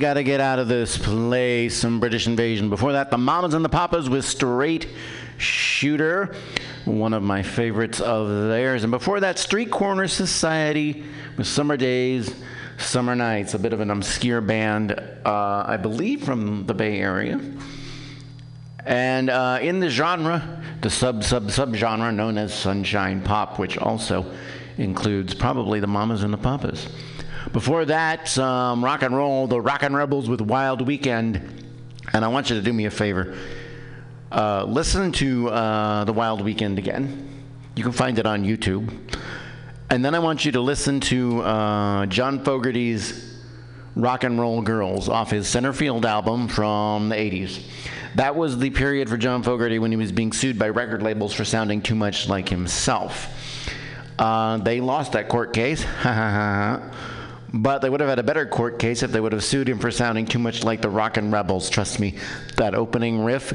got to get out of this place. Some British invasion. Before that, the Mamas and the Papas with Straight Shooter, one of my favorites of theirs. And before that, Street Corner Society with Summer Days, Summer Nights, a bit of an obscure band, uh, I believe from the Bay Area. And uh, in the genre, the sub sub sub genre known as sunshine pop, which also includes probably the Mamas and the Papas. Before that, some rock and roll, the Rockin' Rebels with Wild Weekend. And I want you to do me a favor. Uh, listen to uh, the Wild Weekend again. You can find it on YouTube. And then I want you to listen to uh, John Fogerty's Rock and Roll Girls off his Centerfield album from the 80s. That was the period for John Fogerty when he was being sued by record labels for sounding too much like himself. Uh, they lost that court case, but they would have had a better court case if they would have sued him for sounding too much like the Rockin' Rebels. Trust me, that opening riff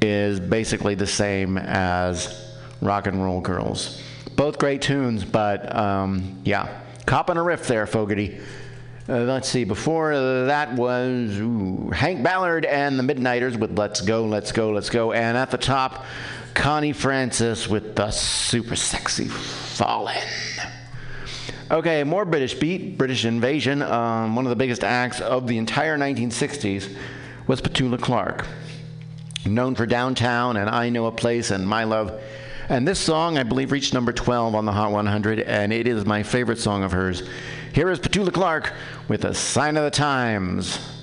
is basically the same as Rock and Roll Girls. Both great tunes, but um, yeah, copping a riff there, Fogerty. Uh, let's see, before that was ooh, Hank Ballard and the Midnighters with Let's Go, Let's Go, Let's Go. And at the top, Connie Francis with the super sexy Fallen. Okay, more British beat, British invasion. Um, one of the biggest acts of the entire 1960s was Petula Clark, known for Downtown and I Know a Place and My Love. And this song, I believe, reached number 12 on the Hot 100, and it is my favorite song of hers. Here is Petula Clark with A Sign of the Times.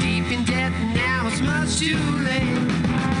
Deep in debt now it's much too late.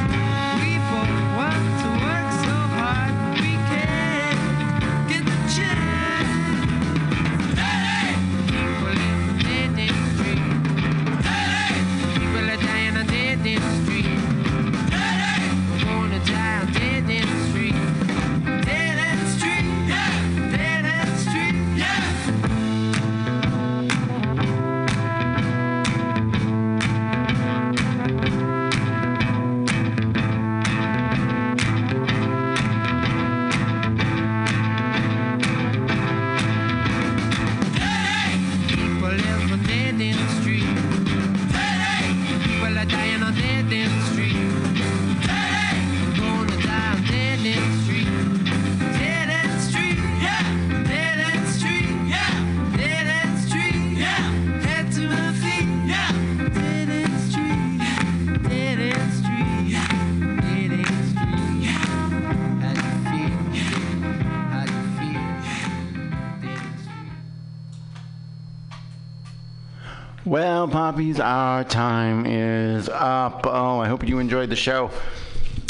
Our time is up. Oh, I hope you enjoyed the show.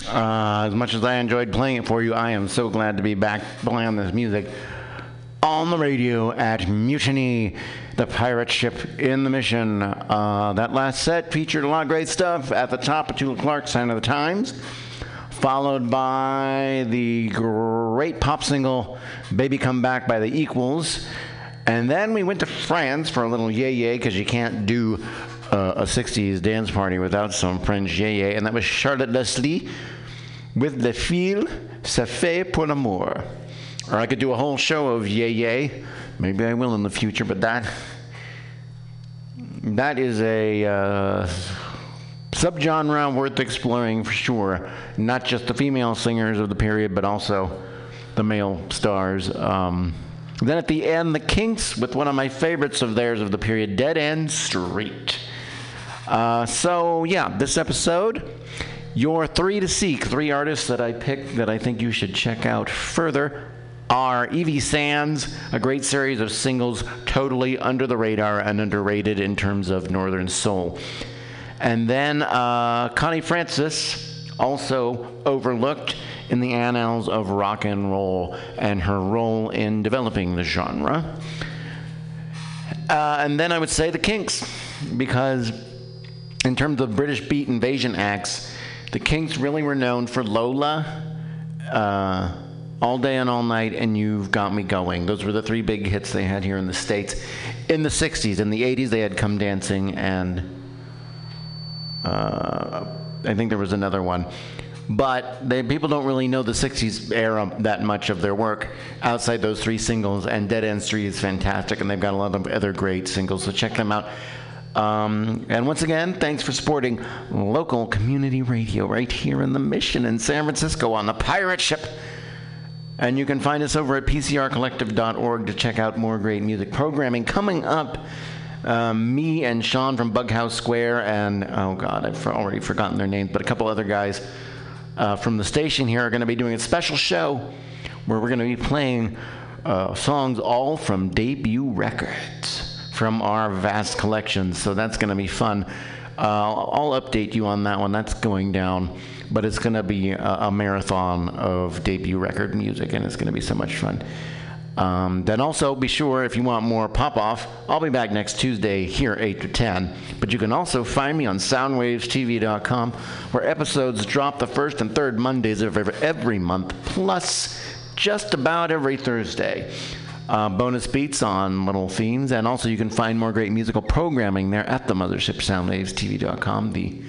Uh, as much as I enjoyed playing it for you, I am so glad to be back playing this music on the radio at Mutiny, the pirate ship in the mission. Uh, that last set featured a lot of great stuff. At the top, Petula Clark, Sign of the Times, followed by the great pop single Baby Come Back by the Equals. And then we went to France for a little yay yay because you can't do uh, a 60s dance party without some French yay yay. And that was Charlotte Leslie with Les filles c'est fait pour l'amour. Or I could do a whole show of yay yay. Maybe I will in the future, but that that is a uh, subgenre worth exploring for sure. Not just the female singers of the period, but also the male stars. Um, then at the end, the Kinks with one of my favorites of theirs of the period, Dead End Street. Uh, so yeah, this episode, your three to seek, three artists that I picked that I think you should check out further are Evie Sands, a great series of singles totally under the radar and underrated in terms of Northern Soul. And then uh, Connie Francis, also overlooked in the annals of rock and roll and her role in developing the genre. Uh, and then I would say the Kinks, because in terms of British beat invasion acts, the Kinks really were known for Lola, uh, All Day and All Night, and You've Got Me Going. Those were the three big hits they had here in the States. In the 60s, in the 80s, they had Come Dancing, and uh, I think there was another one. But they, people don't really know the 60s era that much of their work outside those three singles, and Dead End Street is fantastic, and they've got a lot of other great singles, so check them out. Um, and once again, thanks for supporting local community radio right here in the Mission in San Francisco on the pirate ship. And you can find us over at pcrcollective.org to check out more great music programming. Coming up, um, me and Sean from Bughouse Square, and oh God, I've already forgotten their names, but a couple other guys uh, from the station here are going to be doing a special show where we're going to be playing uh, songs all from debut records from our vast collection. So that's going to be fun. Uh, I'll update you on that one. That's going down, but it's going to be a, a marathon of debut record music, and it's going to be so much fun. Um, then also be sure if you want more pop off, I'll be back next Tuesday here 8 to 10. But you can also find me on soundwavestv.com where episodes drop the first and third Mondays of every month, plus just about every Thursday. Uh, bonus beats on little themes, and also you can find more great musical programming there at the mothership soundwavestv.com, the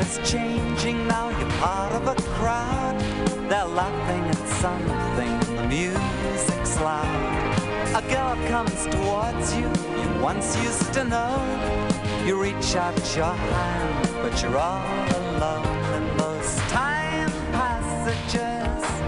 is changing now, you're part of a crowd. They're laughing at something, the music's loud. A girl comes towards you, you once used to know. You reach out your hand, but you're all alone those time passages.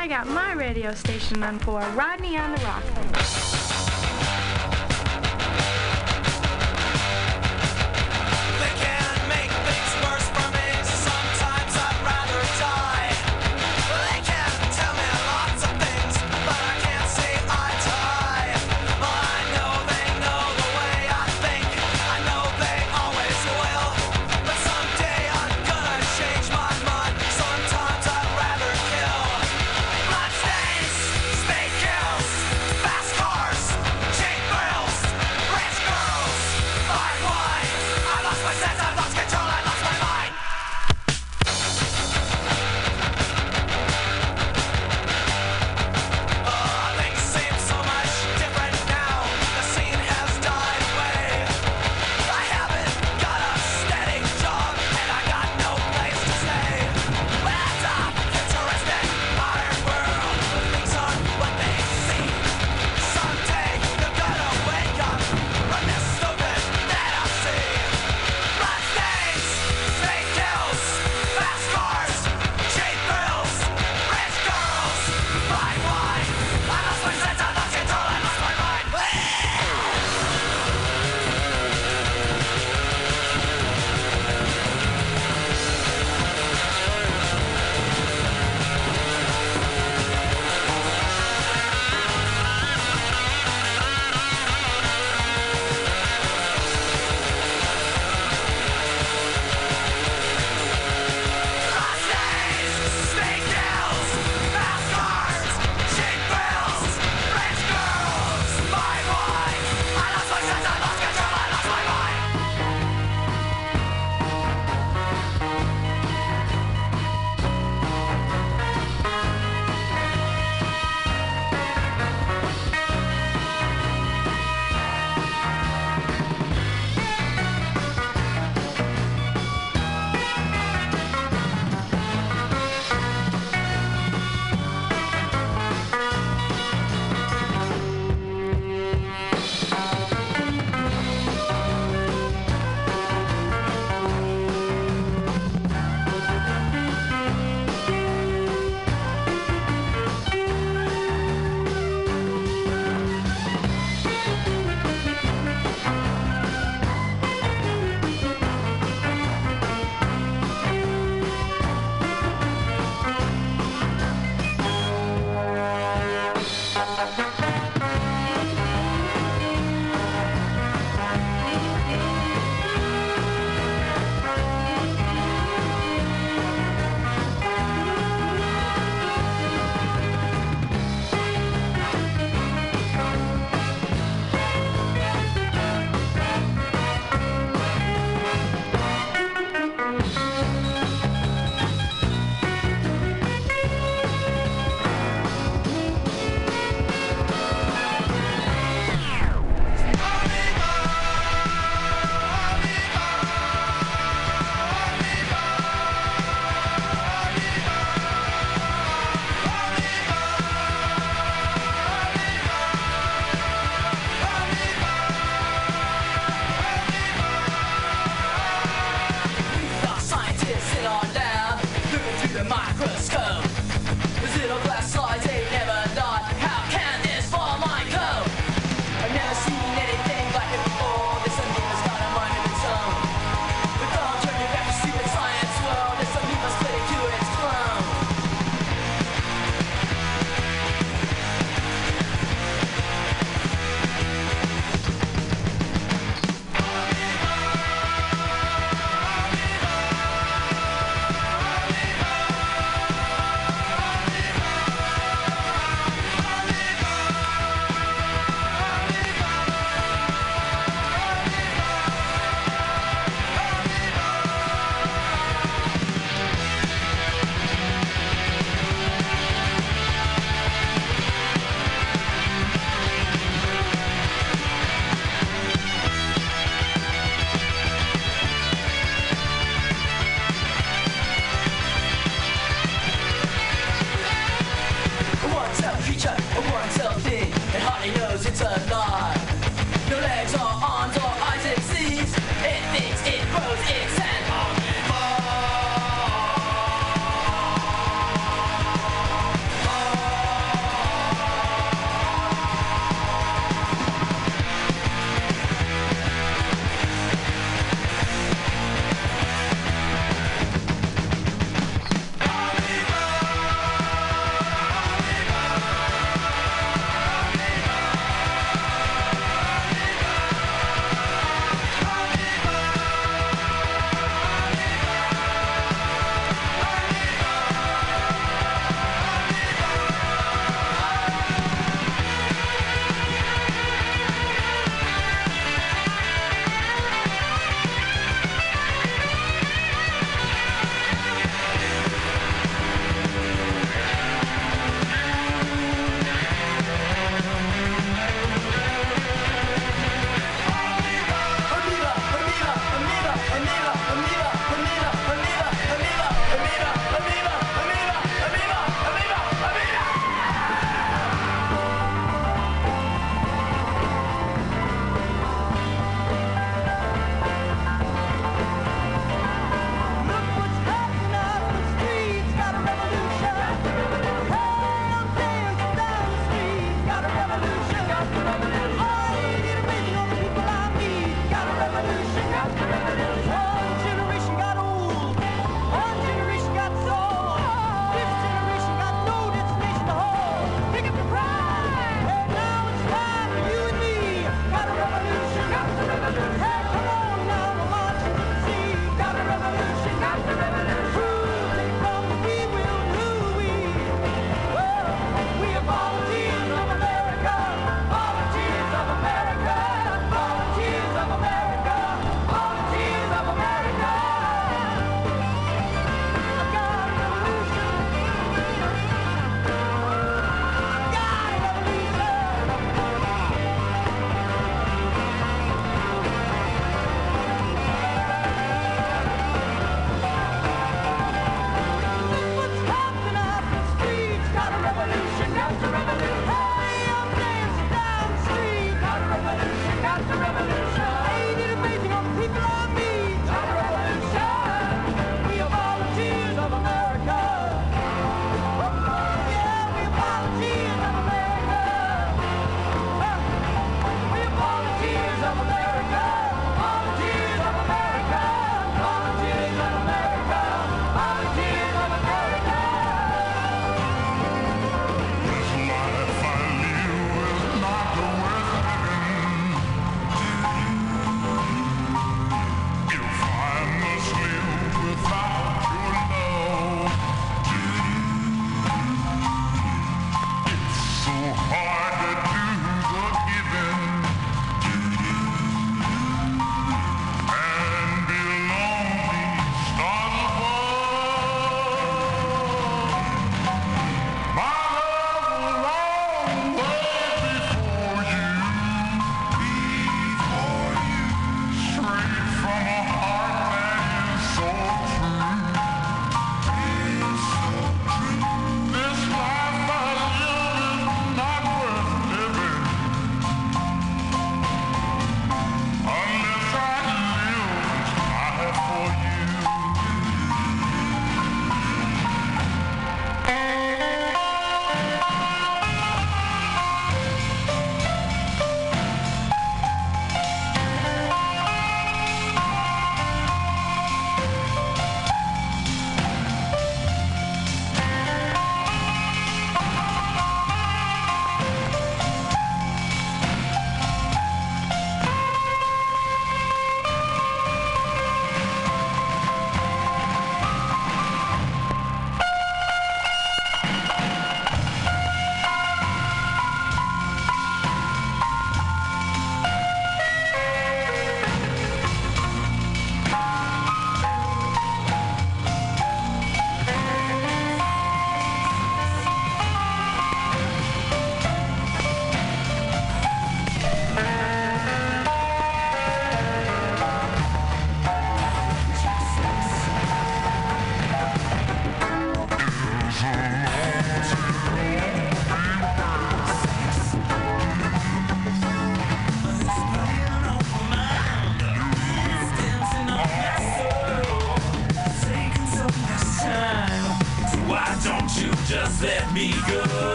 I got my radio station on for Rodney on the ROQ.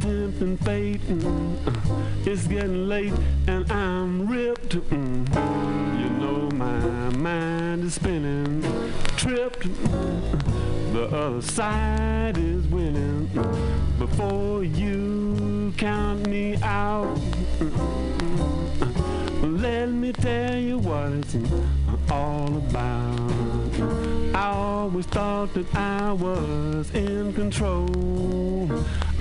Mm, uh, It's getting late and I'm ripped. mm. You know my mind is spinning. Tripped. mm, The other side is winning. Before you count me out. Let me tell you what it's all about. I always thought that I was in control.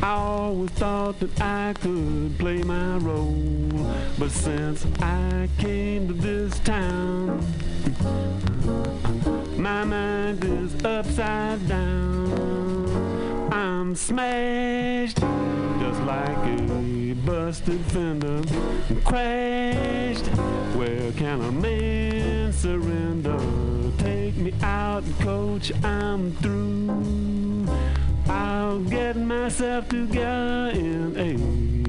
I always thought that I could play my role. But since I came to this town, my mind is upside down. I'm smashed, just like a busted fender. Crashed, where can a man surrender? Take me out, coach, I'm through. I'll get myself together in a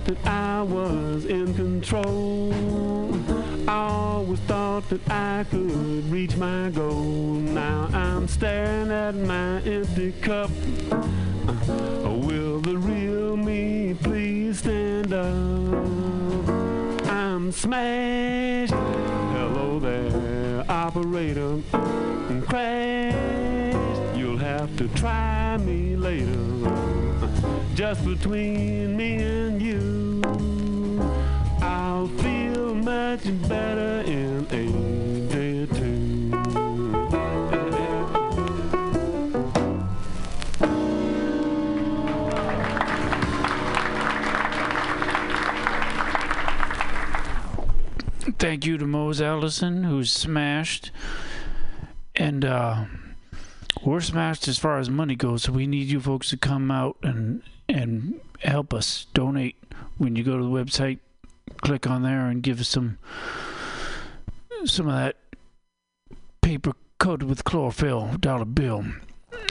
thought that I was in control. Always thought that I could reach my goal. Now I'm staring at my empty cup. Uh, will the real me please stand up? I'm smashed. Hello there, operator. Crashed. You'll have to try me later just between me and you. I'll feel much better in a day or two. Thank you to Mose Allison, who's smashed. And uh, we're smashed as far as money goes, so we need you folks to come out and and help us donate. When you go to the website, click on there and give us some some of that paper coated with chlorophyll dollar bill.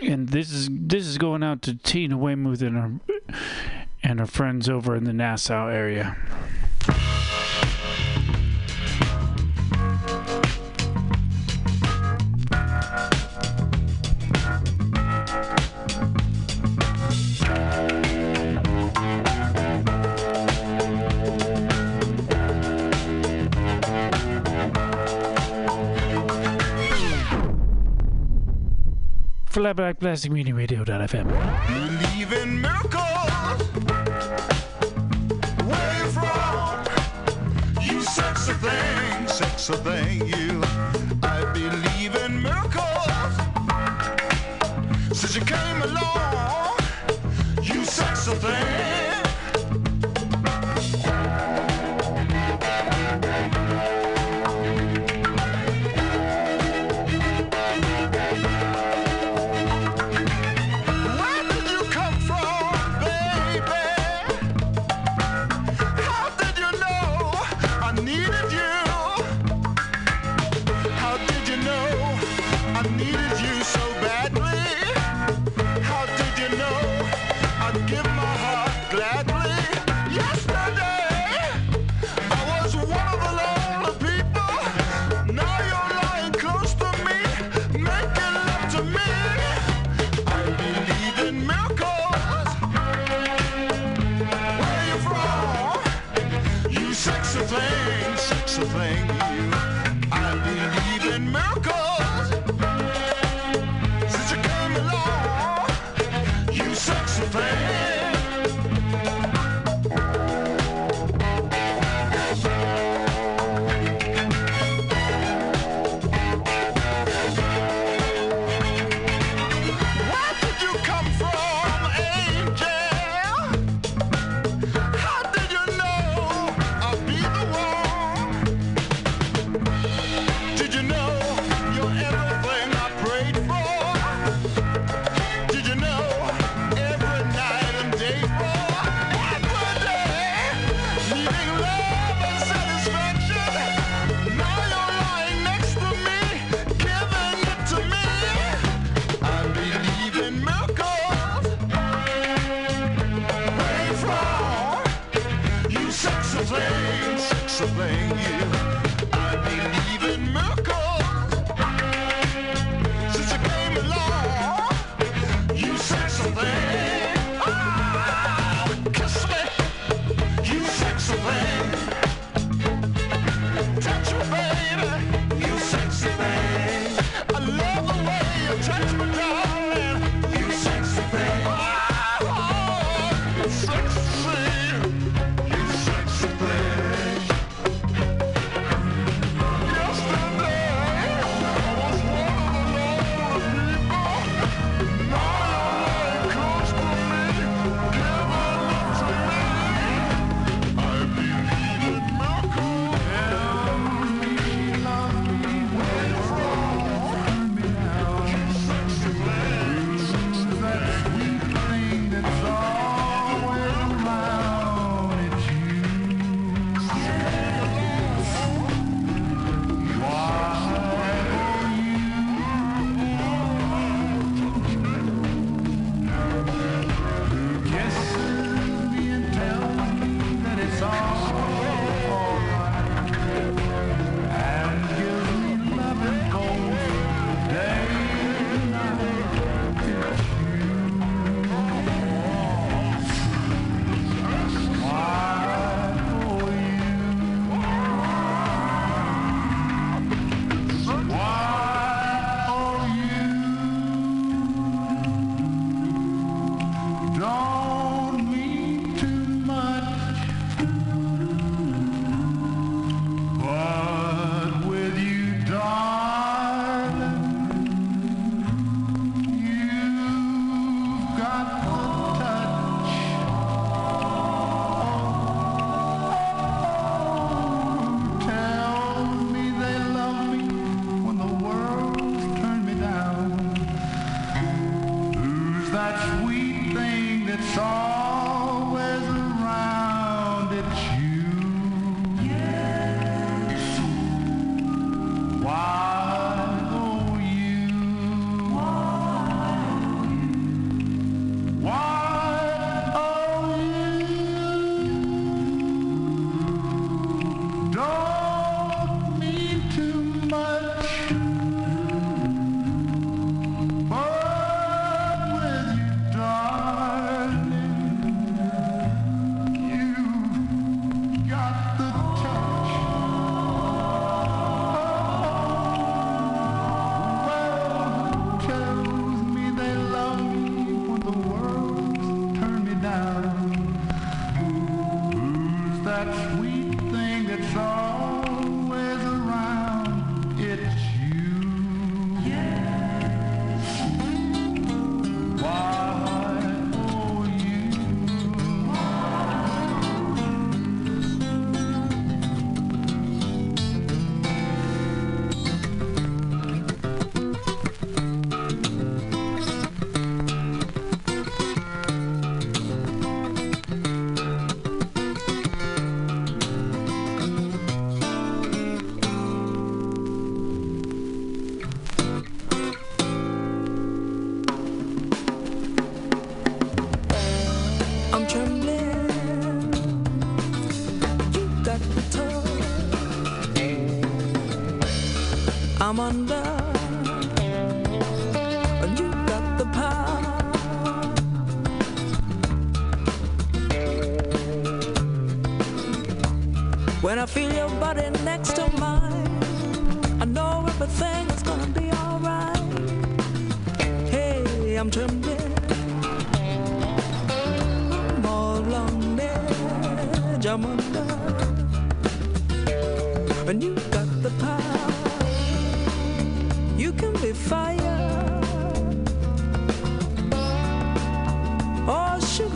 And this is this is going out to Tina Weymouth and her and her friends over in the Nassau area. Flatback Plastic Media Radio.fm. Believe in miracles. Where you from? You sexy thing, sexy thing, you. I believe in miracles. Since you came along, you sexy thing.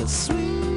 Sweet,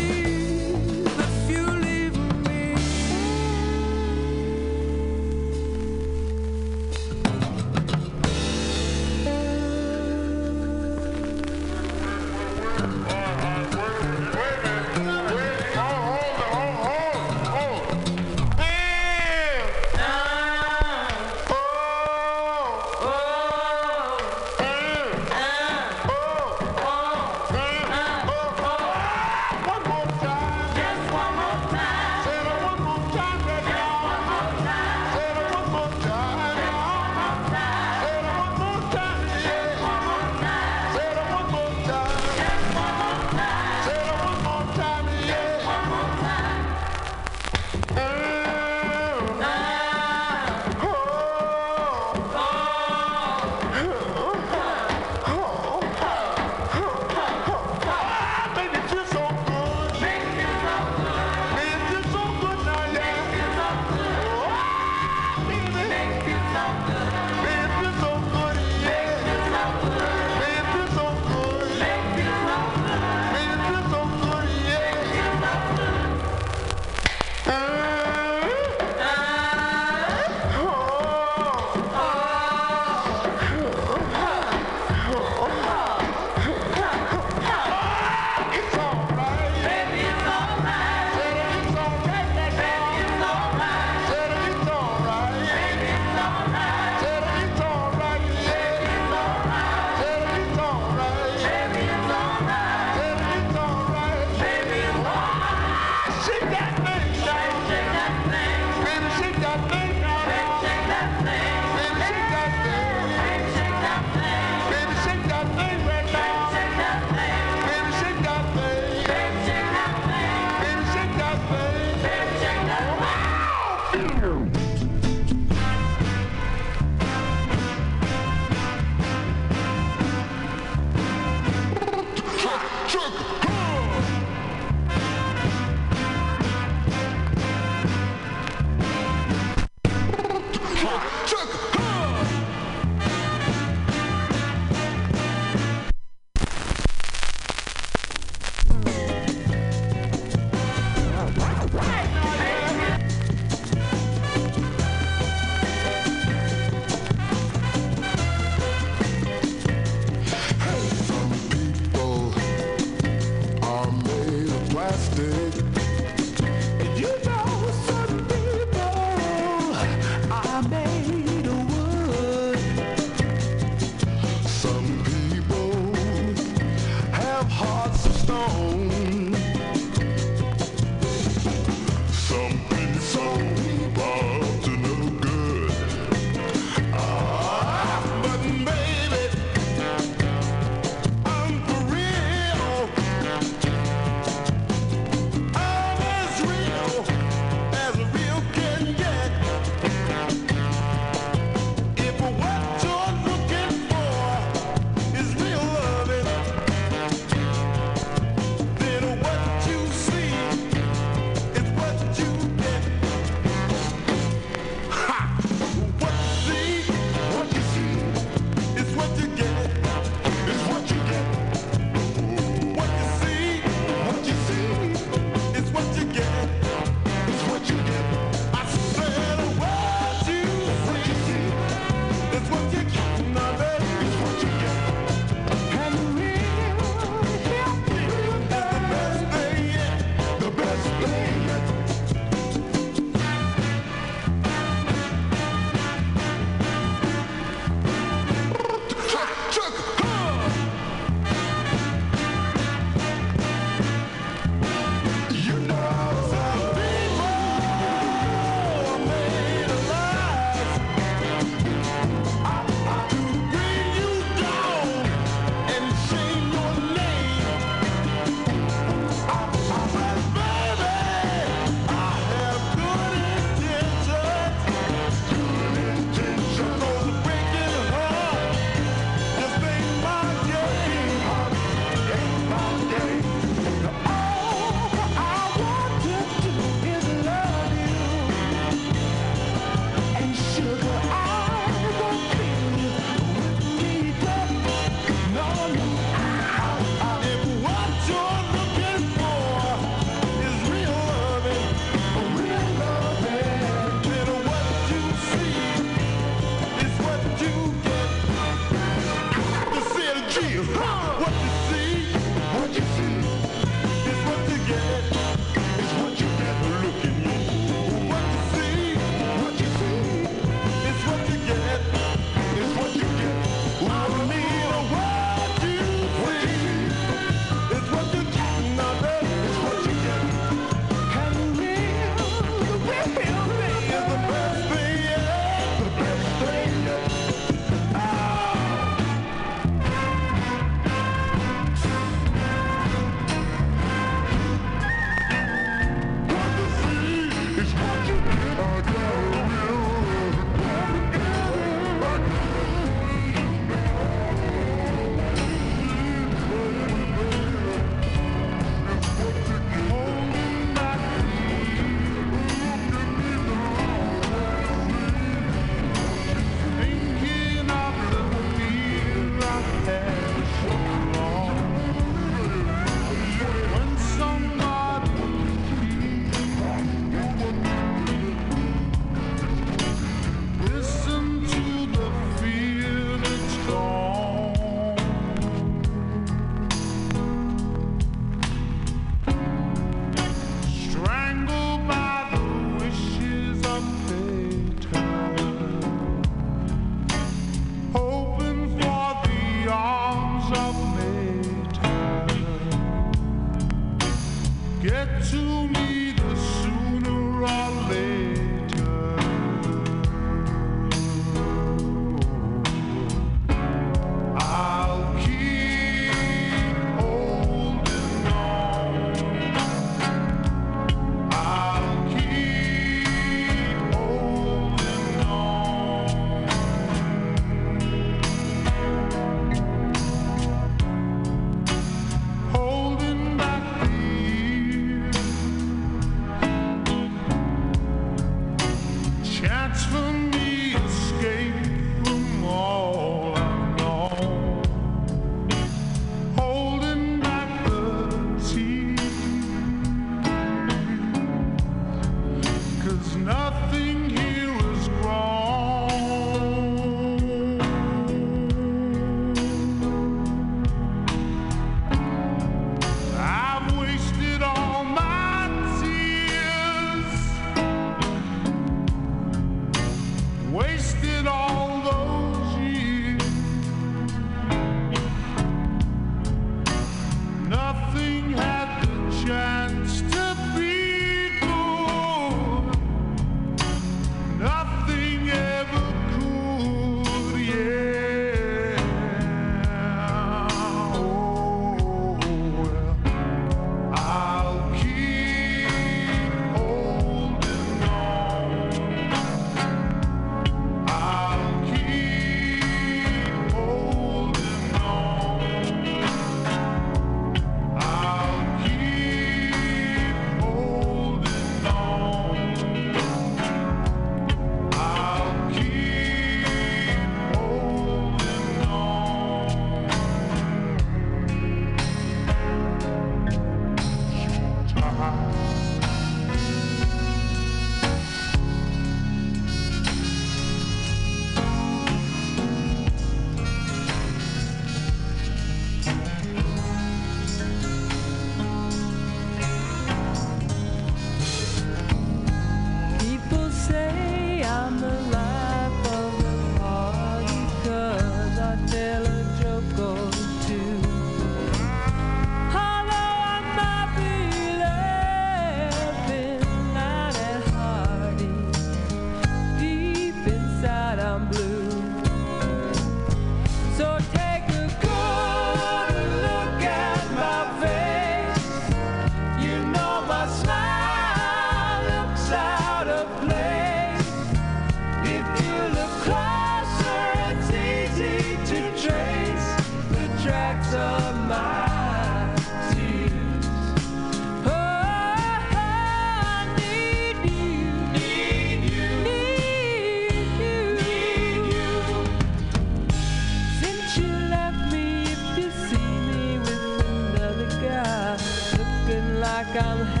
looking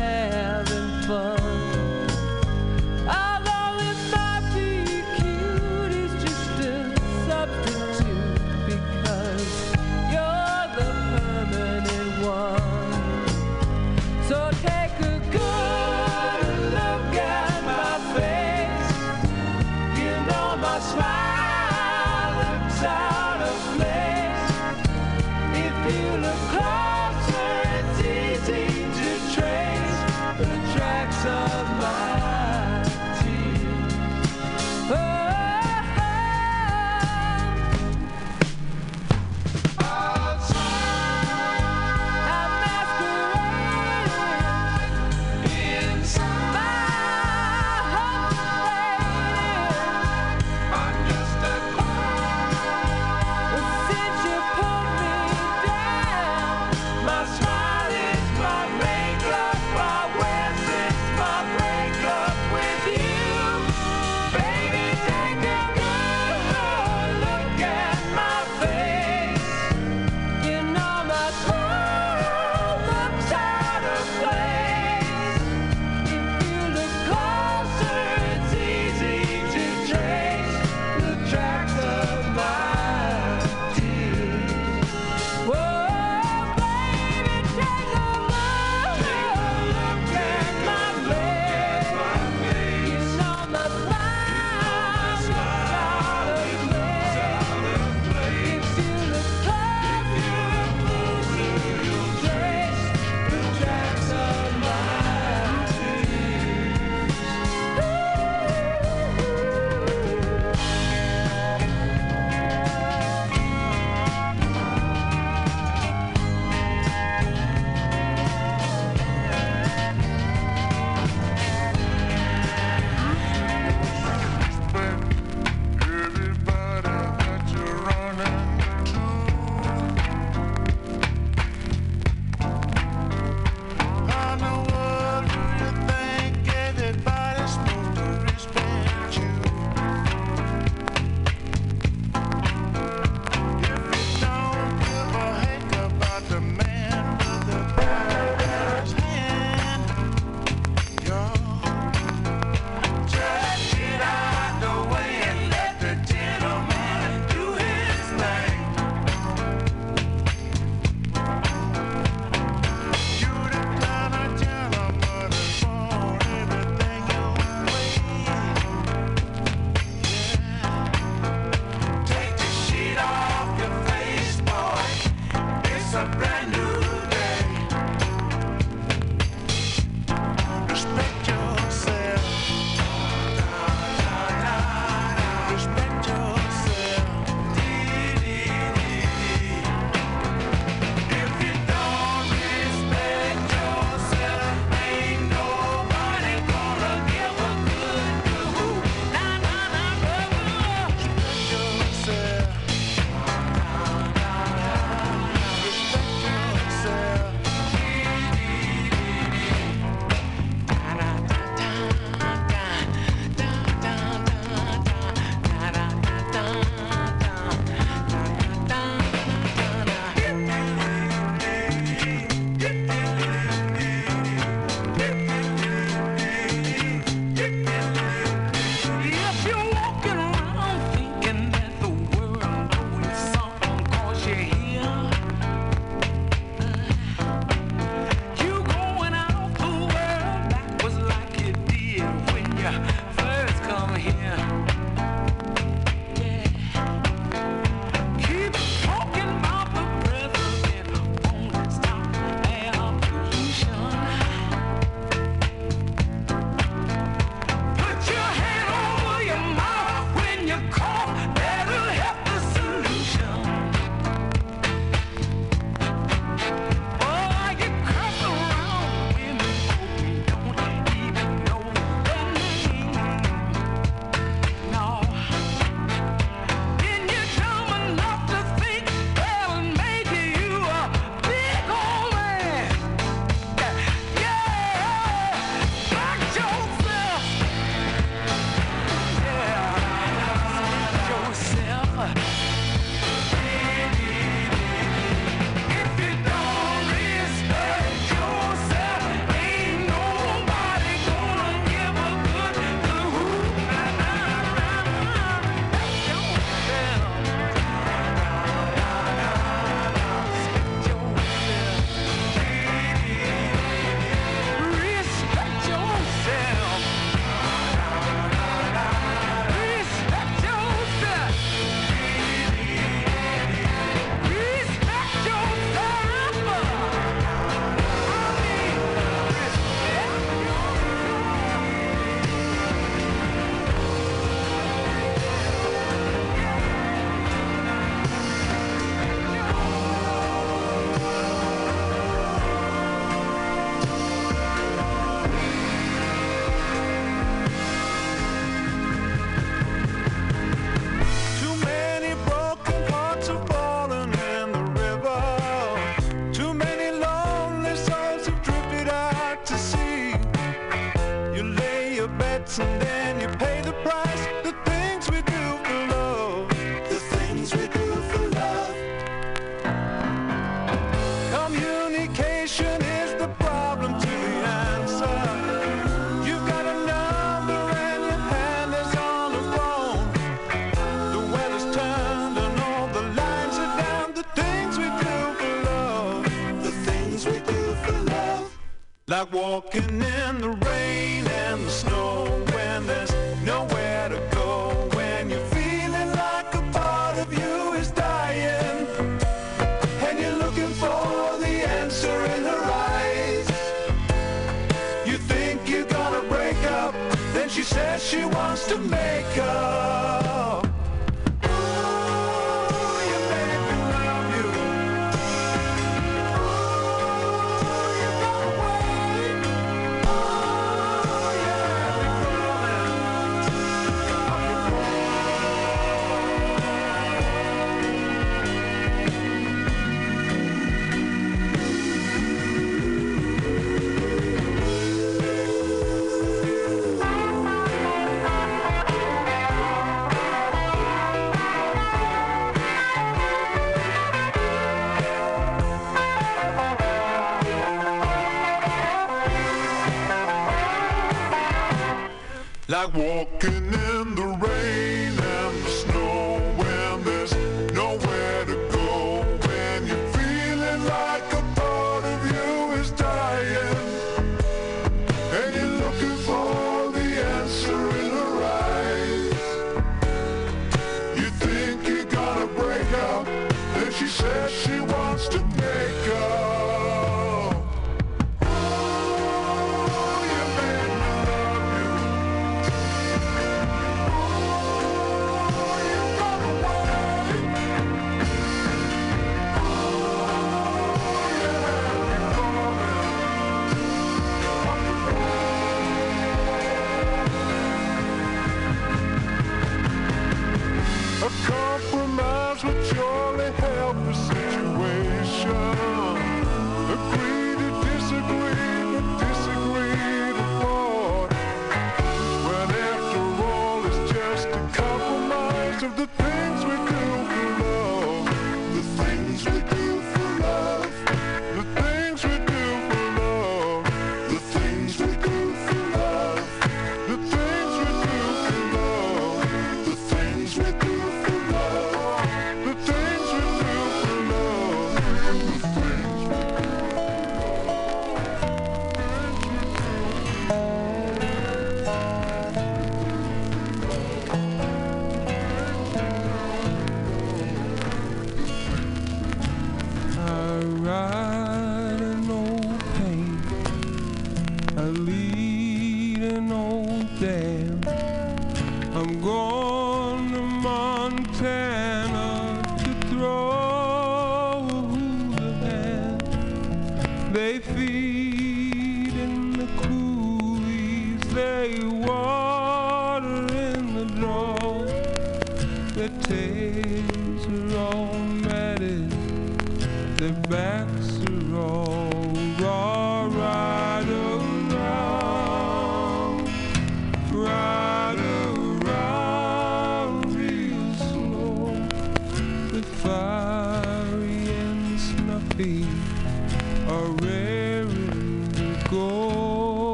Like walking in the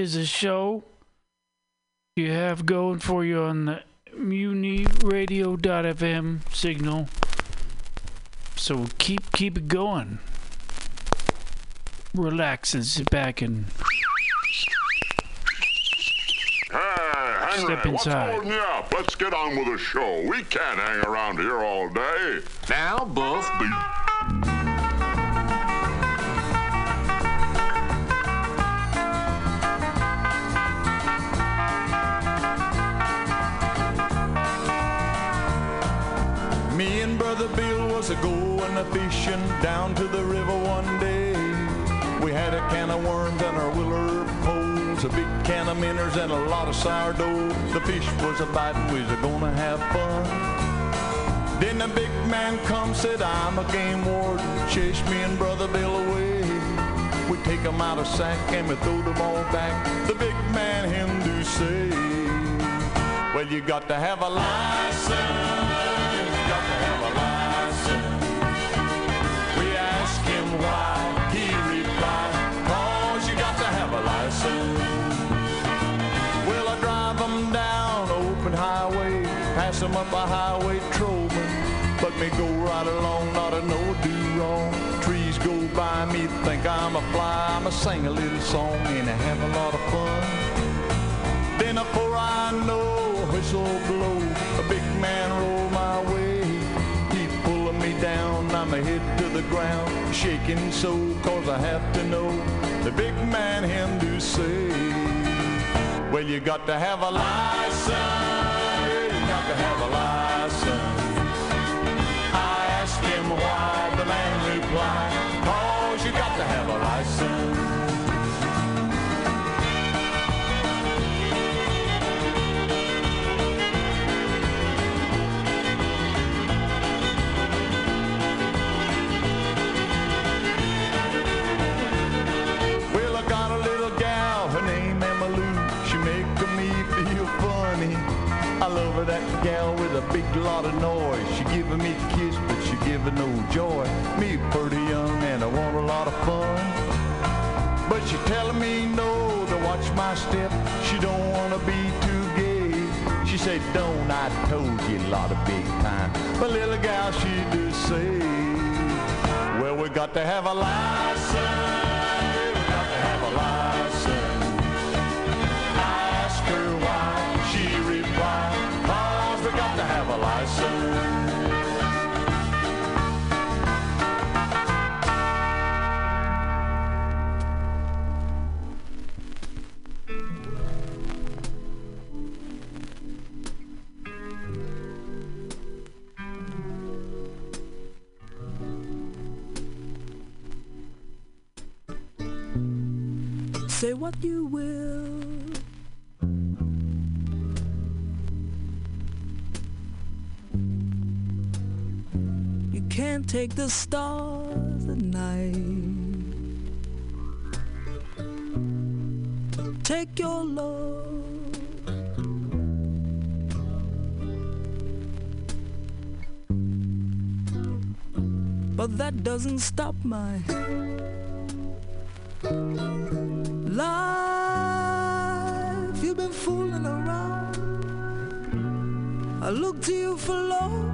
is a show you have going for you on the mutinyradio.fm signal. So keep keep it going. Relax and sit back and Hey, Henry, Step what's inside. holding you up? Let's get on with the show. We can't hang around here all day. Now, both be. Down to the river one day. We had a can of worms and our willow poles, a big can of minnows and a lot of sourdough. The fish was a biting, we was gonna have fun. Then the big man come, said I'm a game warden, chased me and Brother Bill away. We take 'em out of sack and we throw them all back. The big man him do say, well you got to have a license. 'Em up a highway Troman, but me go right along, not a no do wrong. Trees go by me, think I'm a fly, I'ma sing a little song and I have a lot of fun. Then before I know, a whistle blow, a big man roll my way. He pulling me down, I'm a hit to the ground, shaking so, cause I have to know. The big man him do say, well you got to have a license, to have a license. I asked him why, the man replied, cause you got to have a license. That gal with a big lot of noise. She giving me a kiss, but she giving no joy. Me pretty young and I want a lot of fun. But she telling me no to watch my step. She don't wanna be too gay. She said, don't I told you a lot of big time. But little gal, she do say, well, we got to have a license. You will. You can't take the stars at night. Take your love. But that doesn't stop my life. You've been fooling around. I look to you for love.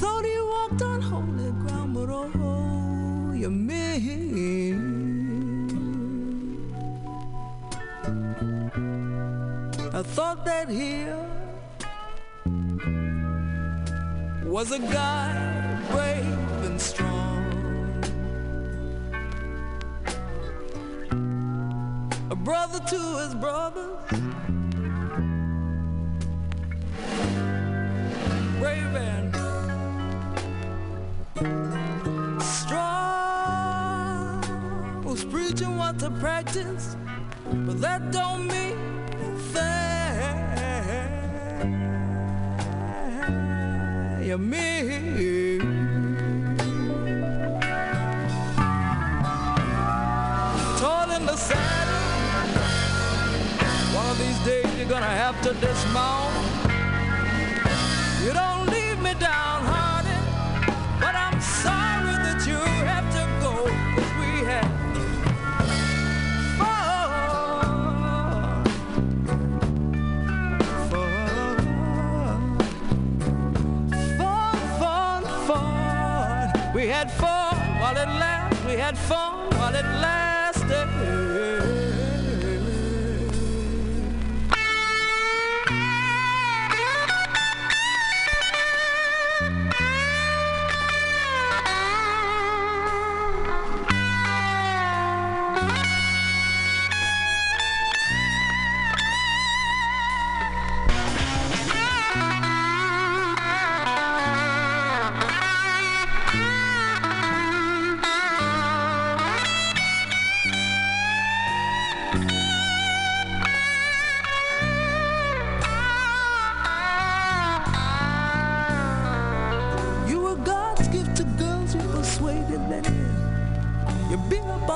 Thought you walked on holy ground, but oh, oh you mean. I thought that here was a guy brave and strong, brother to his brothers, brave and strong, who's preaching what to practice, but that don't mean thing. You mean. Tall in the saddle. Gonna have to dismount. You don't leave me downhearted, but I'm sorry that you have to go. 'cause we had fun, fun, fun, fun. We had fun while it lasted. We had fun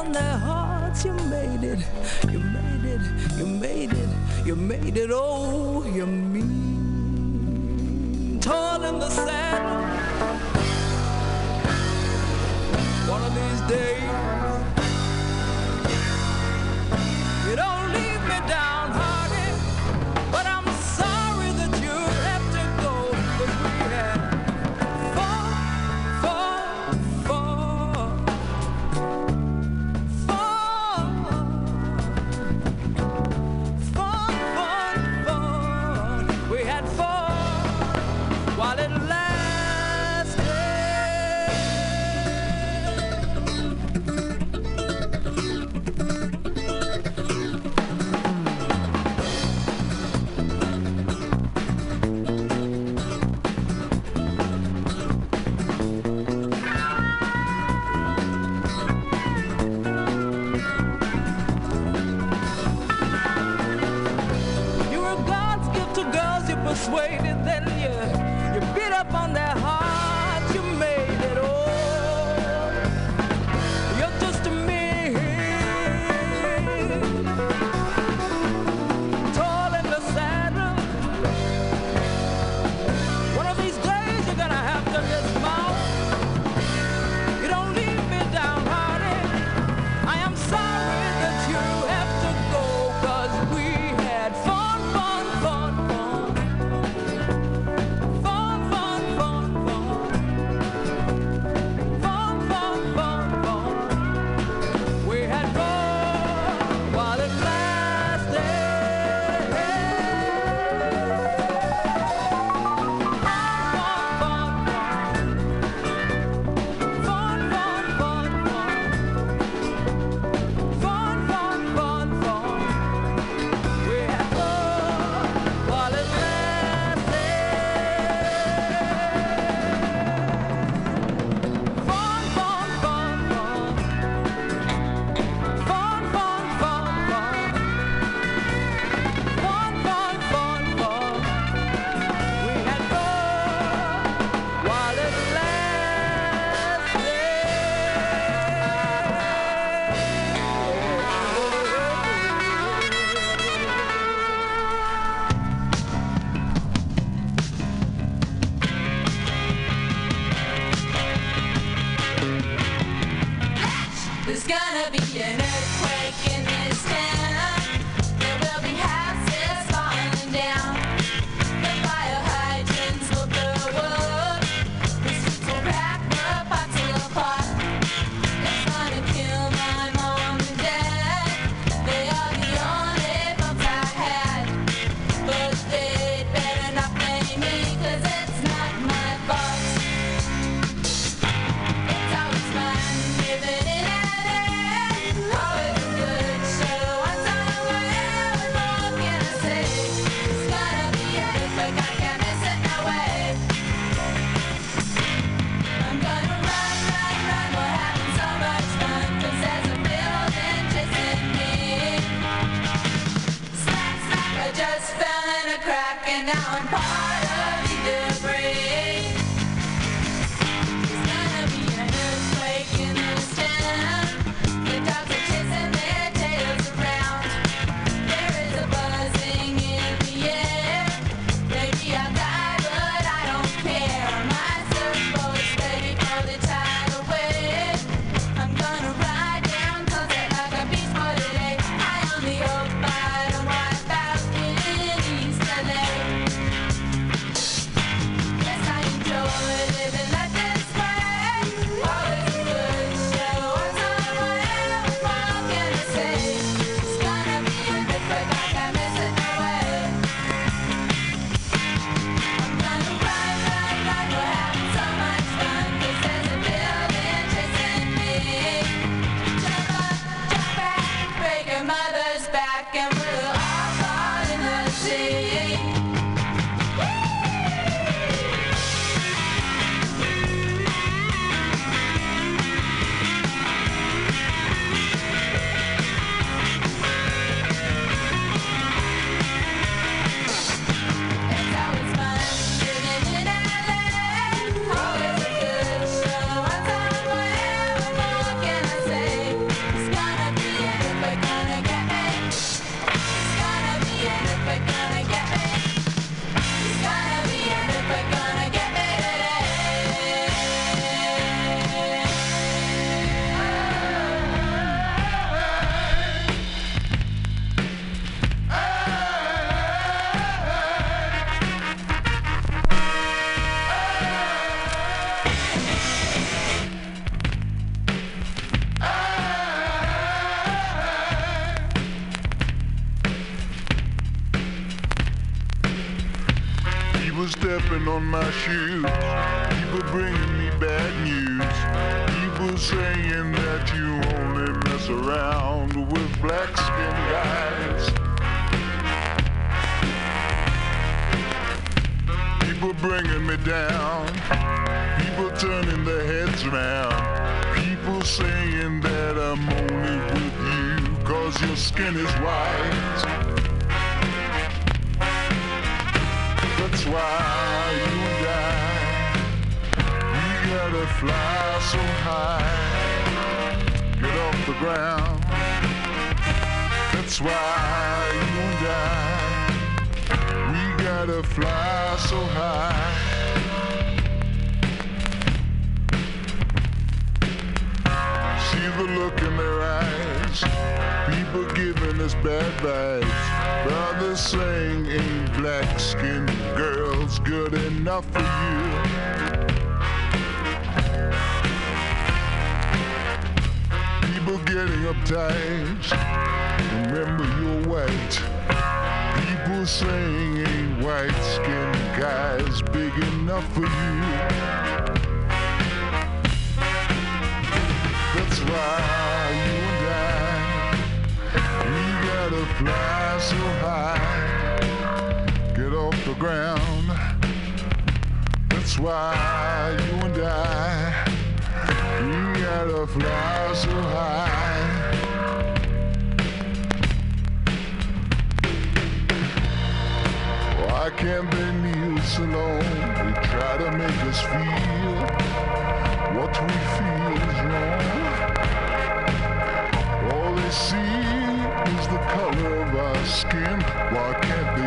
on their hearts, you made it, you made it, you made it, you made it, oh, you mean. Tall in the saddle. One of these days, you don't leave me downhearted,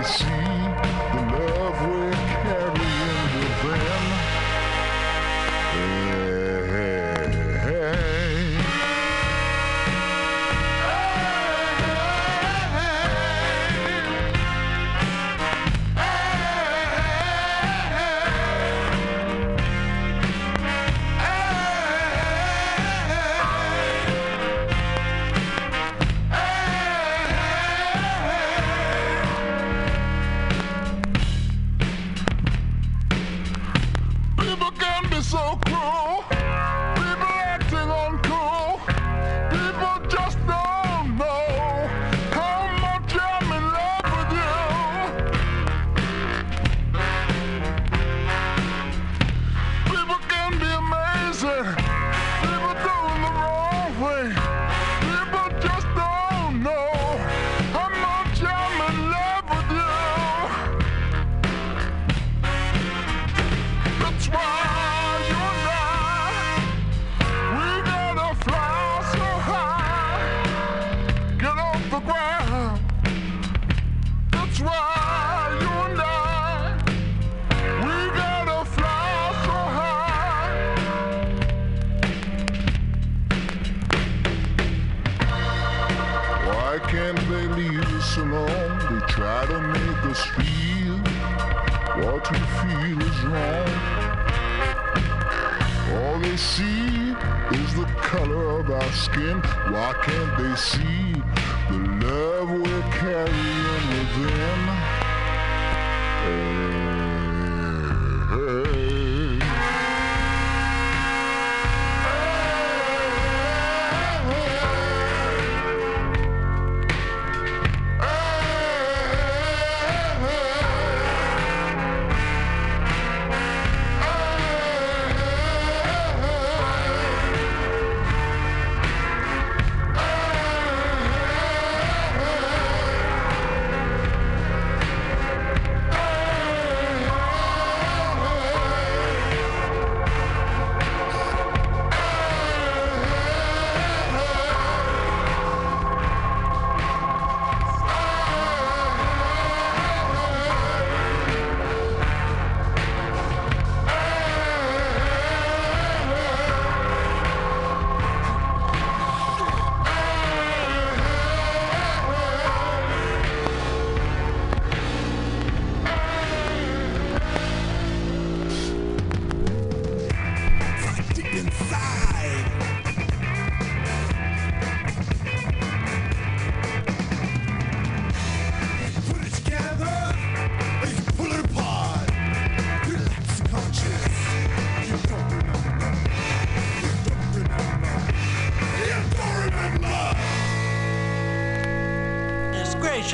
see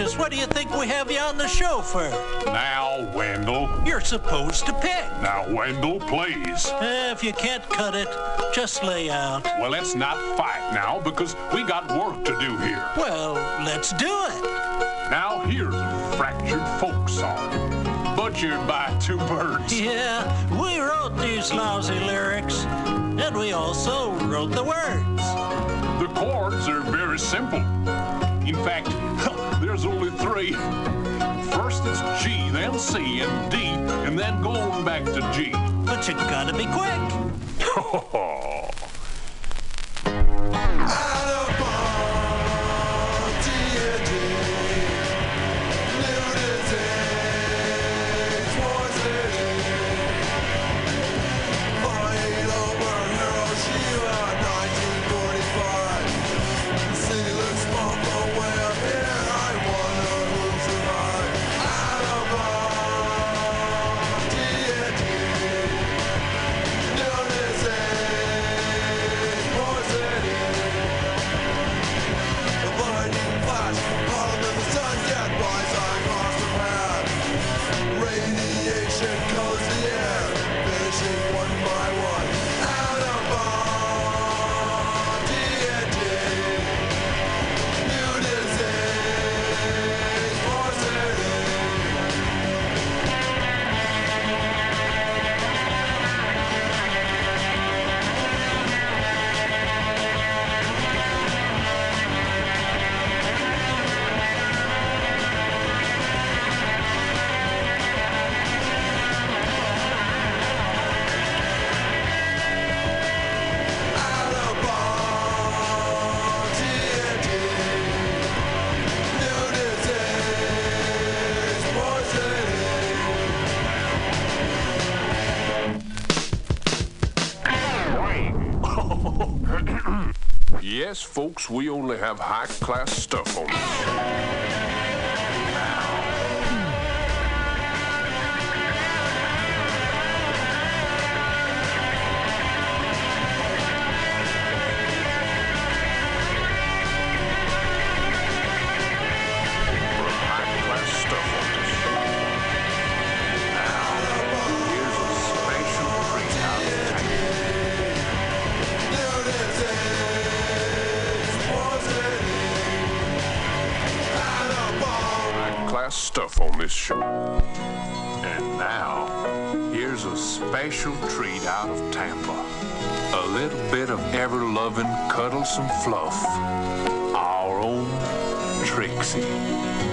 what do you think we have you on the show for? Now, Wendell. You're supposed to pick. Now, Wendell, please. Eh, if you can't cut it, just lay out. Well, let's not fight now because we got work to do here. Well, let's do it. Now, here's a fractured folk song, butchered by two birds. Yeah, we wrote these lousy lyrics, and we also wrote the words. The chords are very simple. In fact, there's only three. First it's G, then C, and D, and then going back to G. But you gotta be quick. we only have high class stuff on special treat out of Tampa. A little bit of ever loving, cuddlesome fluff. Our own Trixie.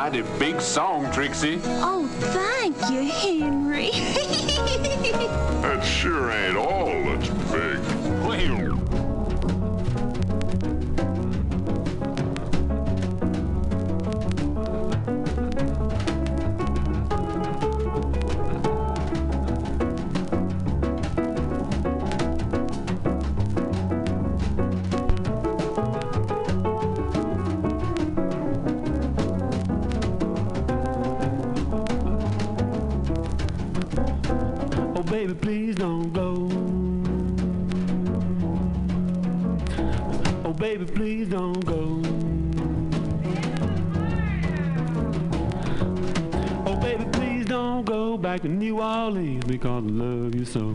Mighty big song, Trixie. Oh, thank you, Henry. Baby, please don't go. Oh, baby, please don't go. Oh, baby, please don't go back to New Orleans because I love you so.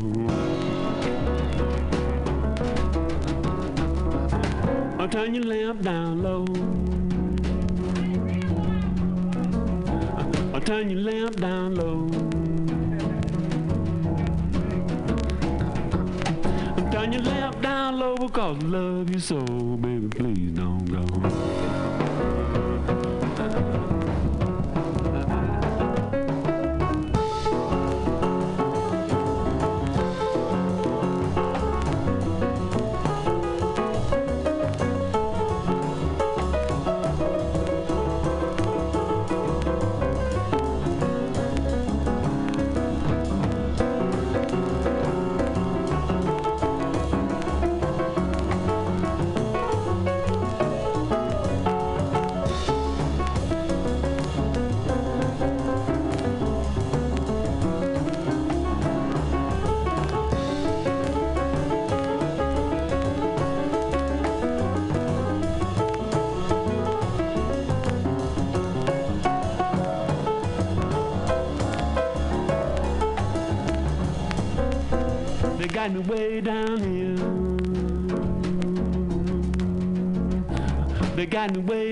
I'll turn your lamp down low. I'll turn your lamp down down low because I love you so, They got way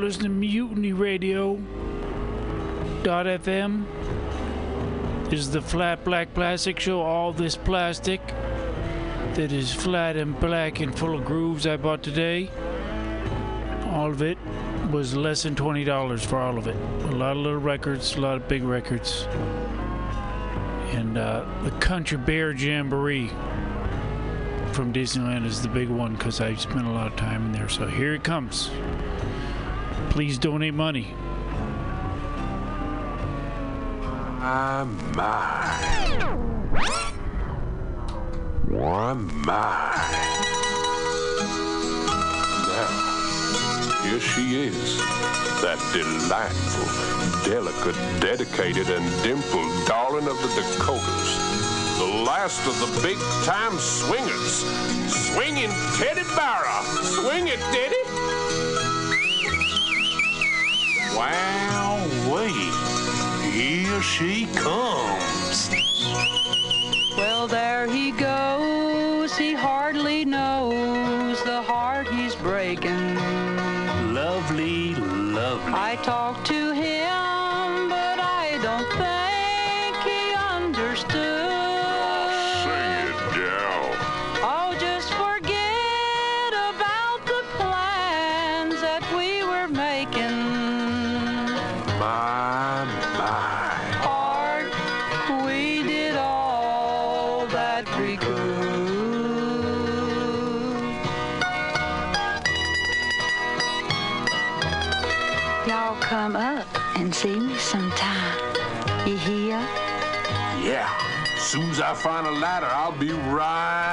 listening to Mutiny Radio. Dot FM. This is the Flat Black Plastic Show. All this plastic. that is flat and black and full of grooves I bought today. All of it was less than twenty dollars for all of it. A lot of little records, a lot of big records, and uh, the Country Bear Jamboree from Disneyland is the big one because I spent a lot of time in there. So here it comes. Please donate money. Ah, my, my. My, my. Now, here she is. That delightful, delicate, dedicated, and dimpled darling of the Dakotas. The last of the big time swingers. Swinging Teddi Barra. Swing it, Teddi. Wow, wait. Here she comes. Find a ladder, I'll be right